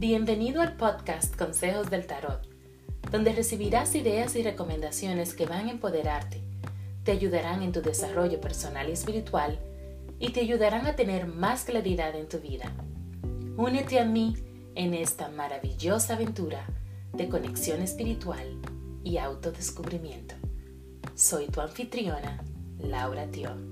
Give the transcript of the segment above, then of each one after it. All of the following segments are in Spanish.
Bienvenido al podcast Consejos del Tarot, donde recibirás ideas y recomendaciones que van a empoderarte, te ayudarán en tu desarrollo personal y espiritual y te ayudarán a tener más claridad en tu vida. Únete a mí en esta maravillosa aventura de conexión espiritual y autodescubrimiento. Soy tu anfitriona, Laura Tio.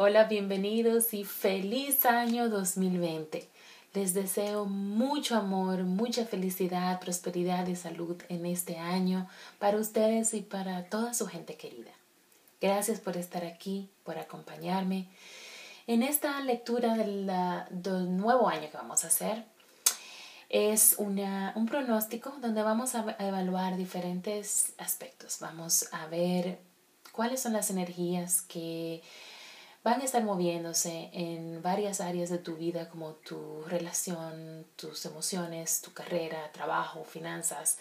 Hola, bienvenidos y feliz año 2020. Les deseo mucho amor, mucha felicidad, prosperidad y salud en este año para ustedes y para toda su gente querida. Gracias por estar aquí, por acompañarme en esta lectura del, nuevo año que vamos a hacer. Es un pronóstico donde vamos a evaluar diferentes aspectos. Vamos a ver cuáles son las energías que van a estar moviéndose en varias áreas de tu vida como tu relación, tus emociones, tu carrera, trabajo, finanzas,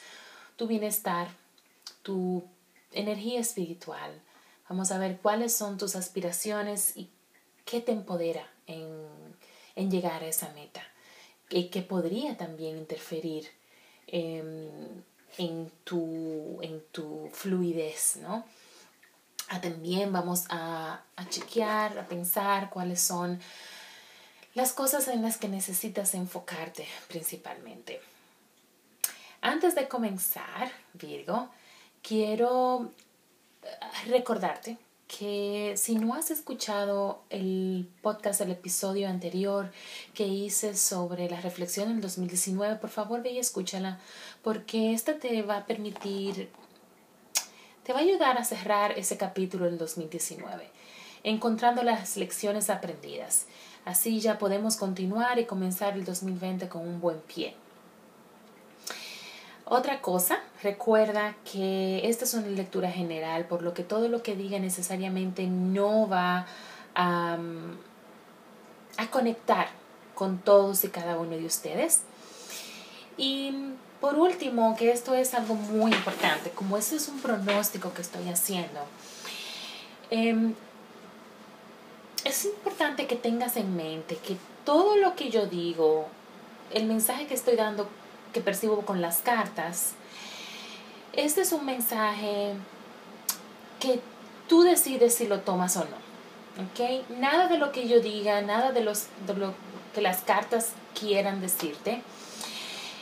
tu bienestar, tu energía espiritual. Vamos a ver cuáles son tus aspiraciones y qué te empodera en, en llegar a esa meta y que podría también interferir en, en, tu, en tu fluidez, ¿no? También vamos a, a chequear, a pensar cuáles son las cosas en las que necesitas enfocarte principalmente. Antes de comenzar, Virgo, quiero eh, recordarte que si no has escuchado el podcast, el episodio anterior que hice sobre la reflexión del 2019, por favor ve y escúchala, porque esta te va a permitir te va a ayudar a cerrar ese capítulo del 2019, encontrando las lecciones aprendidas. Así ya podemos continuar y comenzar el 2020 con un buen pie. Otra cosa, recuerda que esta es una lectura general, por lo que todo lo que diga necesariamente no va a, a conectar con todos y cada uno de ustedes. Y por último, que esto es algo muy importante, como este es un pronóstico que estoy haciendo, em, es importante que tengas en mente que todo lo que yo digo, el mensaje que estoy dando, que percibo con las cartas, este es un mensaje que tú decides si lo tomas o no. ¿okay? Nada de lo que yo diga, nada de, los, de lo que las cartas quieran decirte,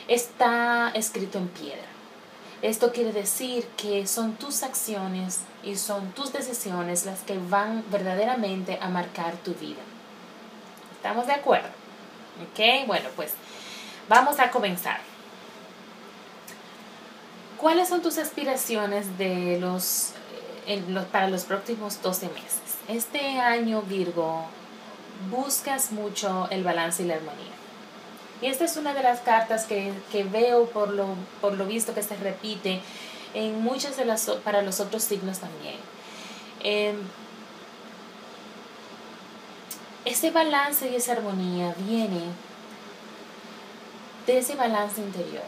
está escrito en piedra. Esto quiere decir que son tus acciones y son tus decisiones las que van verdaderamente a marcar tu vida. ¿Estamos de acuerdo? ¿Ok? Bueno, pues vamos a comenzar. ¿Cuáles son tus aspiraciones de los, eh, para los próximos 12 meses? Este año, Virgo, buscas mucho el balance y la armonía. Y esta es una de las cartas que, veo por lo, por lo visto que se repite en muchas de las para los otros signos también. Em, ese balance y esa armonía viene de ese balance interior,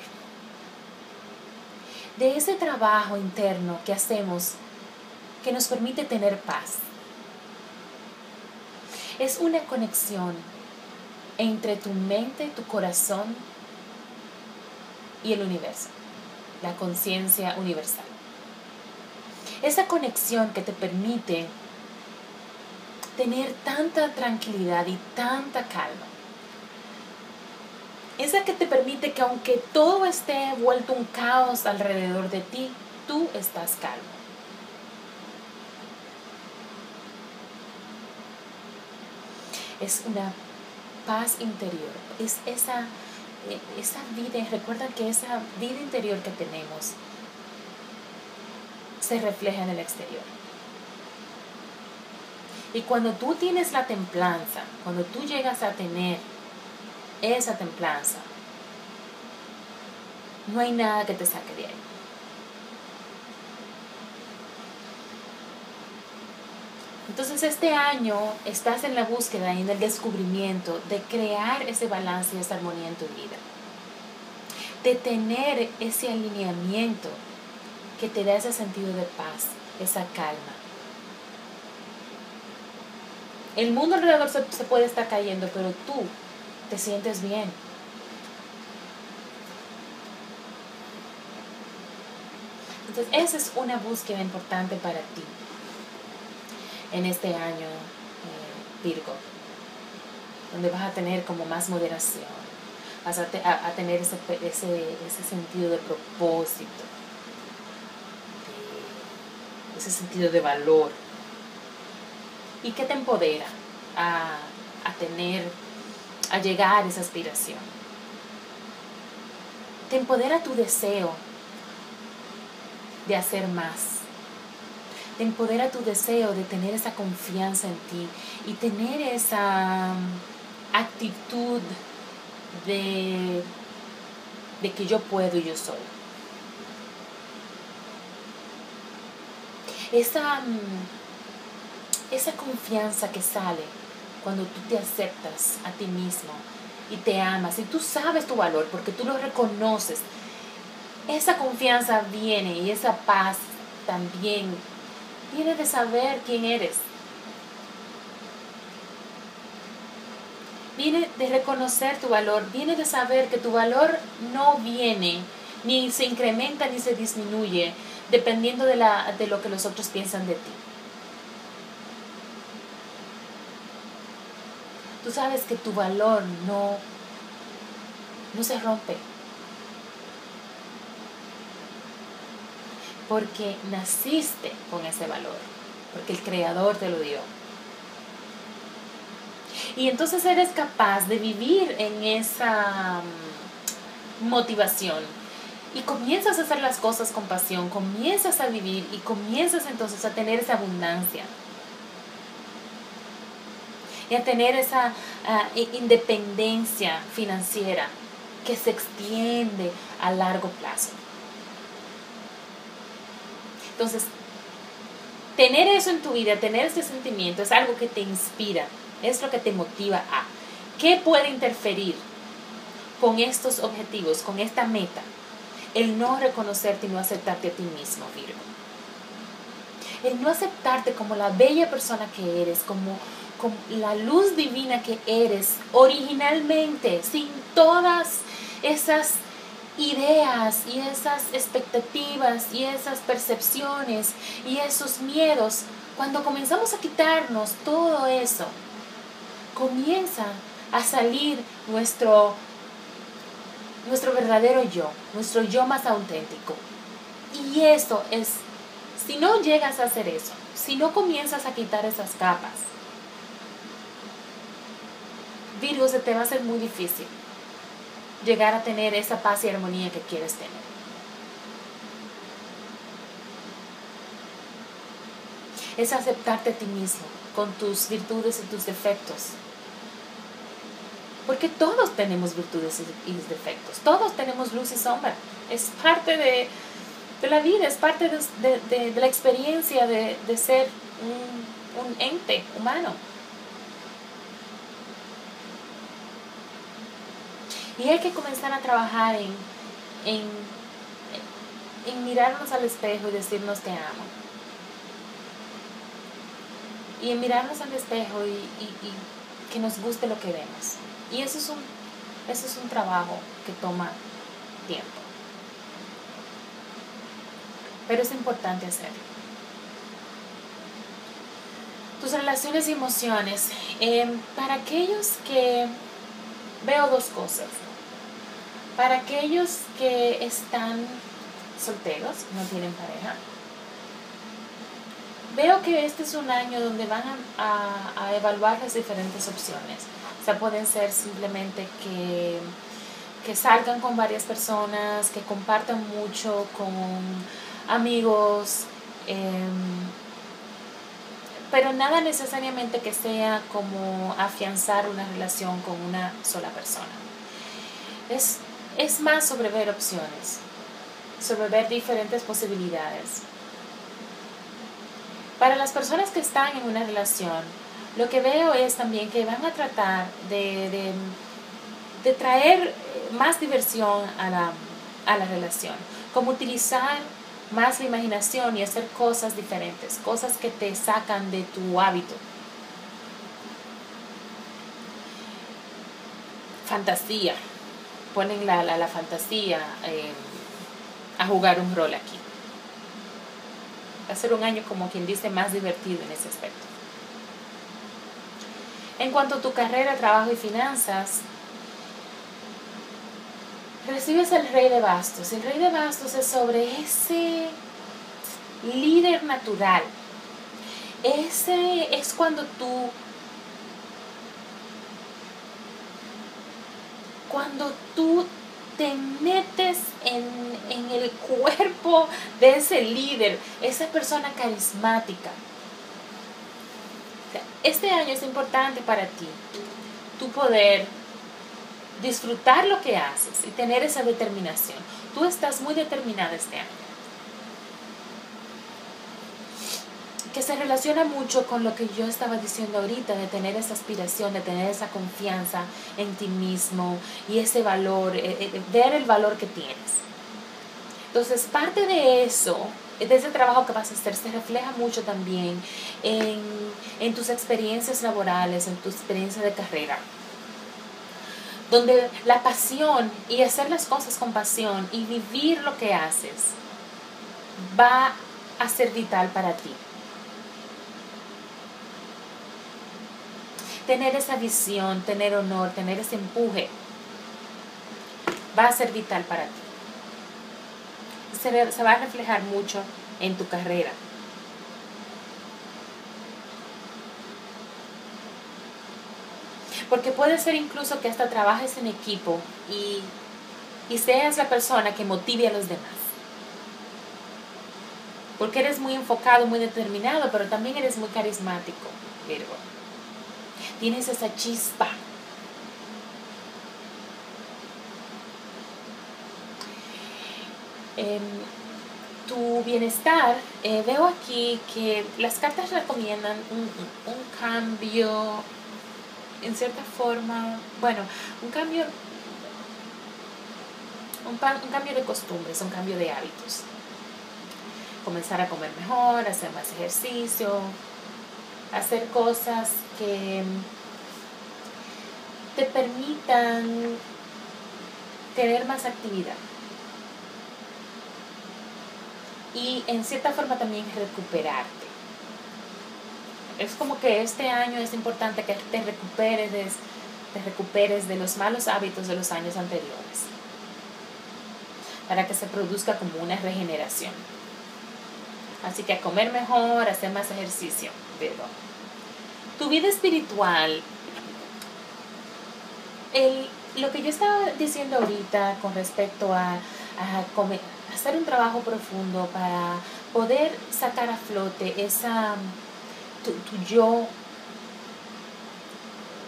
de ese trabajo interno que hacemos que nos permite tener paz. Es una conexión entre tu mente, tu corazón y el universo, la conciencia universal. Esa conexión que te permite tener tanta tranquilidad y tanta calma. Esa que te permite que aunque todo esté vuelto un caos alrededor de ti, tú estás calmo. Es una paz interior, es esa, esa vida, recuerda que esa vida interior que tenemos se refleja en el exterior. Y cuando tú tienes la templanza, cuando tú llegas a tener esa templanza, no hay nada que te saque de ahí. Entonces este año estás en la búsqueda y en el descubrimiento de crear ese balance y esa armonía en tu vida. De tener ese alineamiento que te da ese sentido de paz, esa calma. El mundo alrededor se, puede estar cayendo, pero tú te sientes bien. Entonces, esa es una búsqueda importante para ti en este año, eh, Virgo, donde vas a tener como más moderación, vas a, a, tener ese, ese, ese, sentido de propósito, ese sentido de valor, y que te empodera a, a tener, a llegar a esa aspiración. Te empodera tu deseo de hacer más te empodera tu deseo de tener esa confianza en ti y tener esa mm, actitud de, de que yo puedo y yo soy. Esa, mm, esa confianza que sale cuando tú te aceptas a ti mismo y te amas y tú sabes tu valor porque tú lo reconoces. Esa confianza viene y esa paz también viene de saber quién eres. Viene de reconocer tu valor, viene de saber que tu valor no viene, ni se incrementa ni se disminuye, dependiendo de, la, de lo que los otros piensan de ti. Tú sabes que tu valor no, no se rompe. Porque naciste con ese valor, porque el Creador te lo dio. Y entonces eres capaz de vivir en esa mm, motivación y comienzas a hacer las cosas con pasión, comienzas a vivir y comienzas entonces a tener esa abundancia y a tener esa ah, independencia financiera que se extiende a largo plazo. Entonces, tener eso en tu vida, tener ese sentimiento es algo que te inspira, es lo que te motiva a. ¿Qué puede interferir con estos objetivos, con esta meta? El no reconocerte y no aceptarte a ti mismo, Virgo. El no aceptarte como la bella persona que eres, como, como la luz divina que eres originalmente, sin todas esas ideas y esas expectativas y esas percepciones y esos miedos, cuando comenzamos a quitarnos todo eso, comienza a salir nuestro, nuestro verdadero yo, nuestro yo más auténtico. Y eso es, si no llegas a hacer eso, si no comienzas a quitar esas capas, Virgo, se te va a hacer muy difícil llegar a tener esa paz y armonía que quieres tener. Es aceptarte a ti mismo con tus virtudes y tus defectos. Porque todos tenemos virtudes y defectos, todos tenemos luz y sombra. Es parte de, la vida, es parte de, la experiencia de, ser un ente humano. Y hay que comenzar a trabajar en, en, mirarnos al espejo y decirnos te amo. Y en mirarnos al espejo y, que nos guste lo que vemos. Y eso es un, eso es un trabajo que toma tiempo. Pero es importante hacerlo. Tus relaciones y emociones. Eh, para aquellos que veo dos cosas. Para aquellos que están solteros, no tienen pareja, veo que este es un año donde van a, evaluar las diferentes opciones. O sea, pueden ser simplemente que, que salgan con varias personas, que compartan mucho con amigos, em, pero nada necesariamente que sea como afianzar una relación con una sola persona. Es es más sobre ver opciones, sobre ver diferentes posibilidades. Para las personas que están en una relación, lo que veo es también que van a tratar de, de, traer más diversión a la, a la relación, como utilizar más la imaginación y hacer cosas diferentes, cosas que te sacan de tu hábito. Fantasía, ponen la, la, fantasía eh, a jugar un rol aquí. Va a ser un año, como quien dice, más divertido en ese aspecto. En cuanto a tu carrera, trabajo y finanzas, recibes el rey de bastos. El rey de bastos es sobre ese líder natural. Ese es cuando tú cuando tú te metes en, en, el cuerpo de ese líder, esa persona carismática. Este año es importante para ti, tu poder disfrutar lo que haces y tener esa determinación. Tú estás muy determinada este año. Que se relaciona mucho con lo que yo estaba diciendo ahorita, de tener esa aspiración, de tener esa confianza en ti mismo y ese valor, eh, eh, ver el valor que tienes. Entonces, parte de eso, de ese trabajo que vas a hacer, se refleja mucho también en tus experiencias laborales, en tu experiencia de carrera donde la pasión y hacer las cosas con pasión y vivir lo que haces va a ser vital para ti. Tener esa visión, tener honor, tener ese empuje, va a ser vital para ti. Se, va a reflejar mucho en tu carrera. Porque puede ser incluso que hasta trabajes en equipo y, y seas la persona que motive a los demás. Porque eres muy enfocado, muy determinado, pero también eres muy carismático, Virgo tienes esa chispa. Em, tu bienestar, eh, veo aquí que las cartas recomiendan un, cambio, en cierta forma, bueno, un cambio, un, un cambio de costumbres, un cambio de hábitos. Comenzar a comer mejor, hacer más ejercicio, hacer cosas que te permitan tener más actividad. Y en cierta forma también recuperarte. Es como que este año es importante que te recuperes, te recuperes de los malos hábitos de los años anteriores. Para que se produzca como una regeneración. Así que a comer mejor, hacer más ejercicio. Tu vida espiritual, el, lo que yo estaba diciendo ahorita con respecto a, a hacer un trabajo profundo para poder sacar a flote esa tu, yo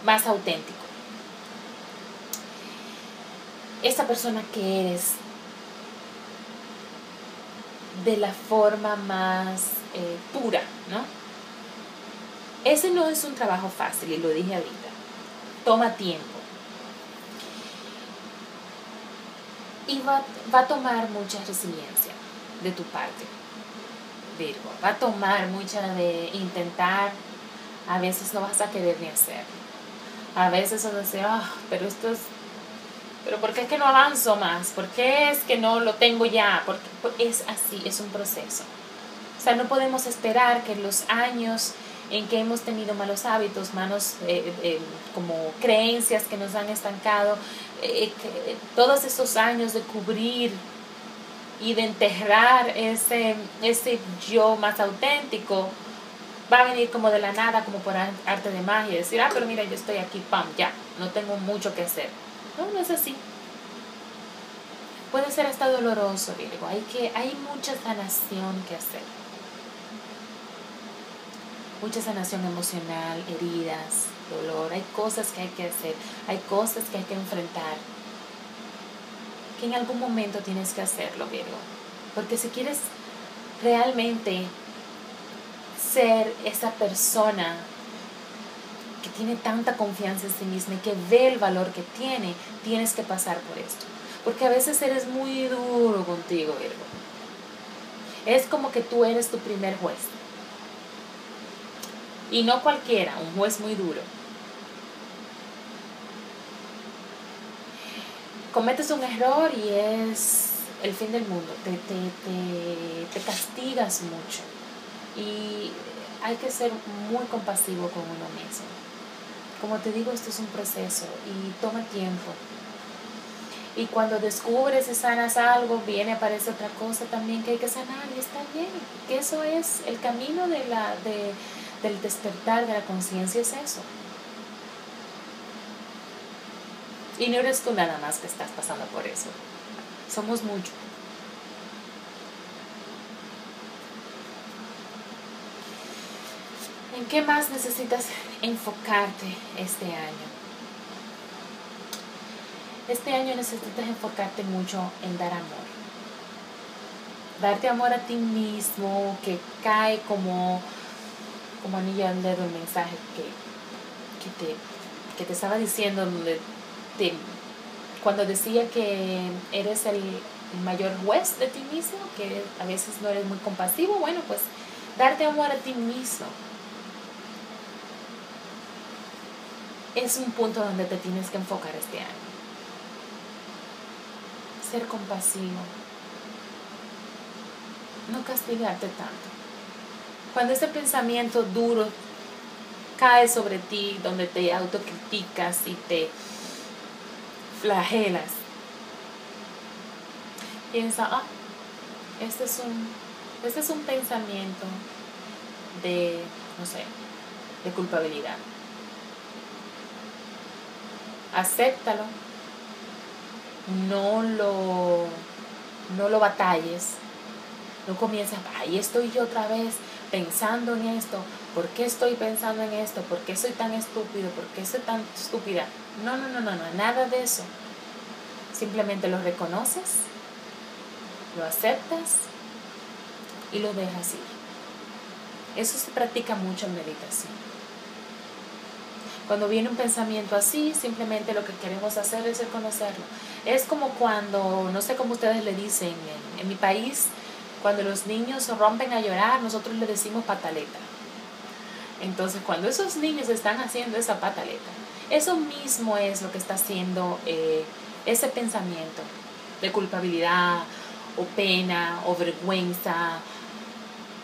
más auténtico. Esa persona que eres de la forma más eh, pura, ¿no? Ese no es un trabajo fácil y lo dije ahorita. Toma tiempo. Y va, a tomar mucha resiliencia de tu parte, Virgo. Va a tomar mucha de intentar. A veces no vas a querer ni hacer. A veces a decir, ah, pero esto es pero ¿por qué es que no avanzo más? ¿Por qué es que no lo tengo ya? Porque es así, es un proceso. O sea, no podemos esperar que los años en que hemos tenido malos hábitos, malos eh, eh, como creencias que nos han estancado, eh, todos esos años de cubrir y de enterrar ese, ese yo más auténtico, va a venir como de la nada, como por arte de magia, decir, ah, pero mira, yo estoy aquí, pam, ya, no tengo mucho que hacer. No, no es así. Puede ser hasta doloroso, Virgo. Hay, que, hay mucha sanación que hacer mucha sanación emocional, heridas, dolor, hay cosas que hay que hacer, hay cosas que hay que enfrentar, que en algún momento tienes que hacerlo, Virgo. Porque si quieres realmente ser esa persona que tiene tanta confianza en sí misma y que ve el valor que tiene, tienes que pasar por esto. Porque a veces eres muy duro contigo, Virgo. Es como que tú eres tu primer juez. Y no cualquiera, un juez muy duro. cometes un error y es el fin del mundo, te, te, te, castigas mucho y hay que ser muy compasivo con uno mismo. Como te digo, esto es un proceso y toma tiempo. Y cuando descubres y sanas algo, viene, aparece otra cosa también que hay que sanar y está bien. Que eso es el camino de la, de, del despertar de la conciencia, es eso. Y no eres tú nada más que estás pasando por eso. Somos muchos. ¿En qué más necesitas enfocarte este año? Este año necesitas enfocarte mucho en dar amor. Darte amor a ti mismo, que cae como, como anillo al dedo el mensaje que, que, te, que te estaba diciendo cuando decía que eres el mayor juez de ti mismo, que a veces no eres muy compasivo, bueno, pues darte amor a ti mismo es un punto donde te tienes que enfocar este año. Ser compasivo. No castigarte tanto. Cuando ese pensamiento duro cae sobre ti, donde te autocriticas y te flagelas. Piensa, ah, este es un, este es un pensamiento de, no sé, de culpabilidad. Acéptalo, no lo, no lo batalles, no comiences, ahí estoy yo otra vez pensando en esto, ¿por qué estoy pensando en esto? ¿Por qué soy tan estúpido? ¿Por qué soy tan estúpida? No, no, no, no, no, nada de eso. Simplemente lo reconoces, lo aceptas y lo dejas ir. Eso se practica mucho en meditación. Cuando viene un pensamiento así, simplemente lo que queremos hacer es reconocerlo. Es como cuando, no sé cómo ustedes le dicen, en, en mi país, cuando los niños rompen a llorar, nosotros le decimos pataleta. Entonces, cuando esos niños están haciendo esa pataleta, eso mismo es lo que está haciendo eh, ese pensamiento de culpabilidad o pena o vergüenza.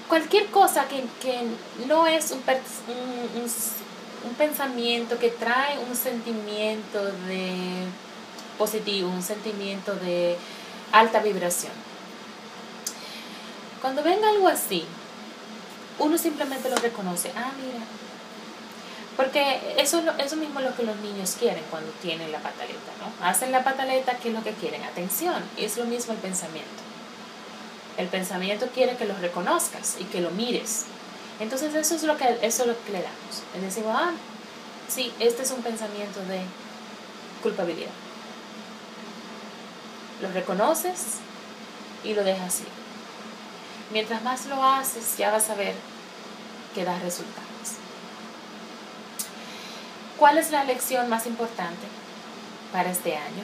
Cualquier cosa que, no es un, un pensamiento que trae un sentimiento de positivo, un sentimiento de alta vibración. Cuando venga algo así, uno simplemente lo reconoce. Ah, mira. Porque eso, eso mismo es lo que los niños quieren cuando tienen la pataleta, ¿no? Hacen la pataleta, ¿qué es lo que quieren? Atención. Es lo mismo el pensamiento. El pensamiento quiere que lo reconozcas y que lo mires. Entonces eso es lo que, eso es lo que le damos. Le decimos, ah, sí, este es un pensamiento de culpabilidad. Lo reconoces y lo dejas ir. Mientras más lo haces, ya vas a ver que da resultados. ¿Cuál es la lección más importante para este año?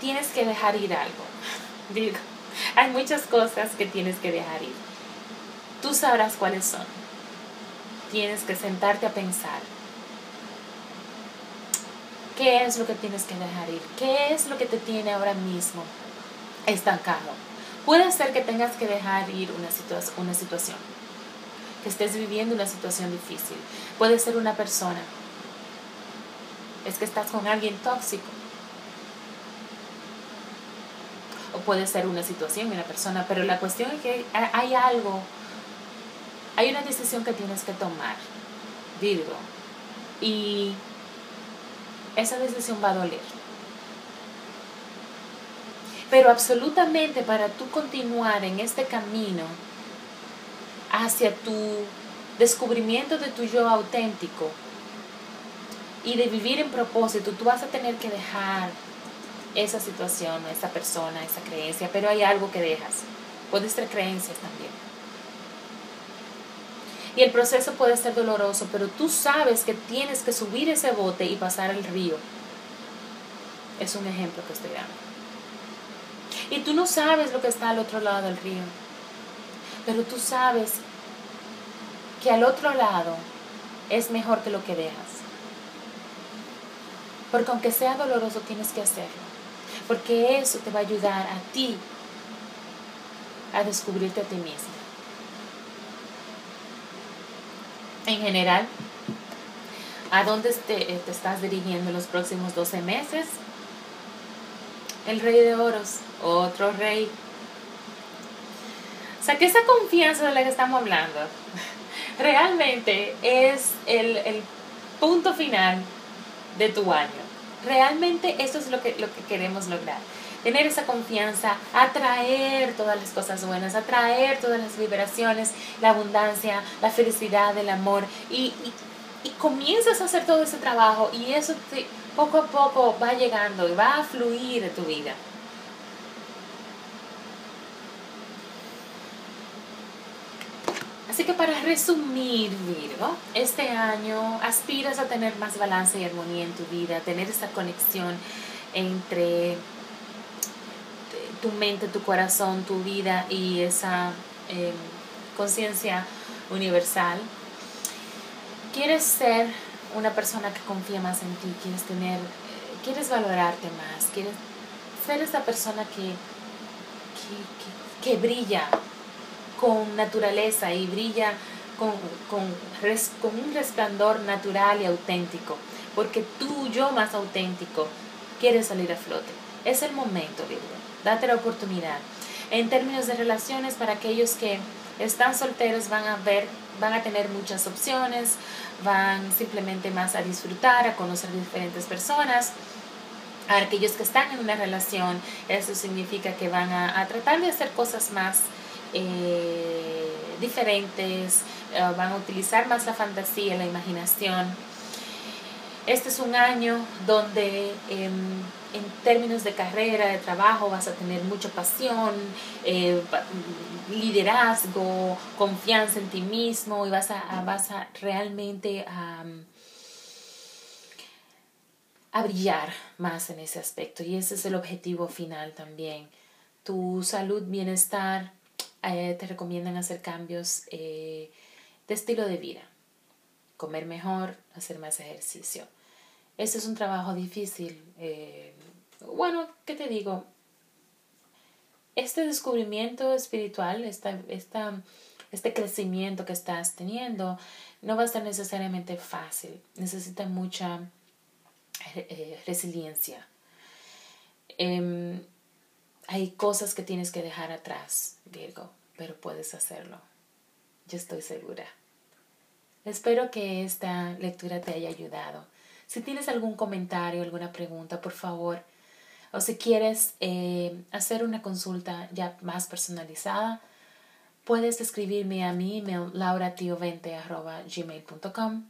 Tienes que dejar ir algo. Digo, hay muchas cosas que tienes que dejar ir. Tú sabrás cuáles son. Tienes que sentarte a pensar. ¿Qué es lo que tienes que dejar ir? ¿Qué es lo que te tiene ahora mismo estancado? Puede ser que tengas que dejar ir una, una situación, que estés viviendo una situación difícil. Puede ser una persona. Es que estás con alguien tóxico. O puede ser una situación, una persona. Pero la cuestión es que hay algo, hay una decisión que tienes que tomar, Virgo. Y esa decisión va a doler. Pero absolutamente para tú continuar en este camino hacia tu descubrimiento de tu yo auténtico y de vivir en propósito, tú vas a tener que dejar esa situación, esa persona, esa creencia, pero hay algo que dejas. Puede ser creencias también. Y el proceso puede ser doloroso, pero tú sabes que tienes que subir ese bote y pasar el río. Es un ejemplo que estoy dando. Y tú no sabes lo que está al otro lado del río. Pero tú sabes que al otro lado es mejor que lo que dejas. Porque aunque sea doloroso, tienes que hacerlo. Porque eso te va a ayudar a ti a descubrirte a ti mismo. En general, ¿a dónde te, te estás dirigiendo los próximos 12 meses? El rey de oros, otro rey. O sea, que esa confianza de la que estamos hablando realmente es el, el punto final de tu año. Realmente eso es lo que, lo que queremos lograr. Tener esa confianza, atraer todas las cosas buenas, atraer todas las vibraciones, la abundancia, la felicidad, el amor. Y, y comienzas a hacer todo ese trabajo y eso poco a poco va llegando y va a fluir en tu vida. Así que para resumir, Virgo, este año aspiras a tener más balance y armonía en tu vida, tener esa conexión entre tu mente, tu corazón, tu vida y esa em, conciencia universal. Quieres ser una persona que confía más en ti, quieres tener, quieres valorarte más, quieres ser esa persona que, que, que brilla con naturaleza y brilla con, con, con, un resplandor natural y auténtico, porque tú, yo más auténtico, quieres salir a flote. Es el momento, Virgo. Date la oportunidad. En términos de relaciones, para aquellos que están solteros van a ver, van a tener muchas opciones, van simplemente más a disfrutar, a conocer diferentes personas. A aquellos que están en una relación, eso significa que van a, a tratar de hacer cosas más eh, diferentes, eh, van a utilizar más la fantasía, la imaginación. Este es un año donde em, en términos de carrera, de trabajo, vas a tener mucha pasión, eh, liderazgo, confianza en ti mismo y vas a, vas a realmente a, a brillar más en ese aspecto. Y ese es el objetivo final también. Tu salud, bienestar, eh, te recomiendan hacer cambios eh, de estilo de vida, comer mejor, hacer más ejercicio. Este es un trabajo difícil. Eh, bueno, ¿qué te digo? Este descubrimiento espiritual, esta, esta, este crecimiento que estás teniendo, no va a ser necesariamente fácil. Necesita mucha resiliencia. Em, hay cosas que tienes que dejar atrás, Virgo, pero puedes hacerlo. Yo estoy segura. Espero que esta lectura te haya ayudado. Si tienes algún comentario, alguna pregunta, por favor, o si quieres eh, hacer una consulta ya más personalizada, puedes escribirme a mi email lauratio20.gmail.com.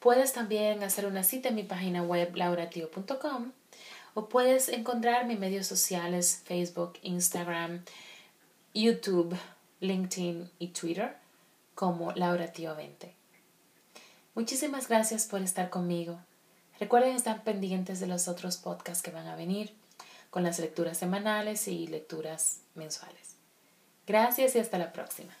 Puedes también hacer una cita en mi página web lauratio.com o puedes encontrarme en medios sociales, Facebook, Instagram, YouTube, LinkedIn y Twitter como Laura Tío 20. Muchísimas gracias por estar conmigo. Recuerden estar pendientes de los otros podcasts que van a venir con las lecturas semanales y lecturas mensuales. Gracias y hasta la próxima.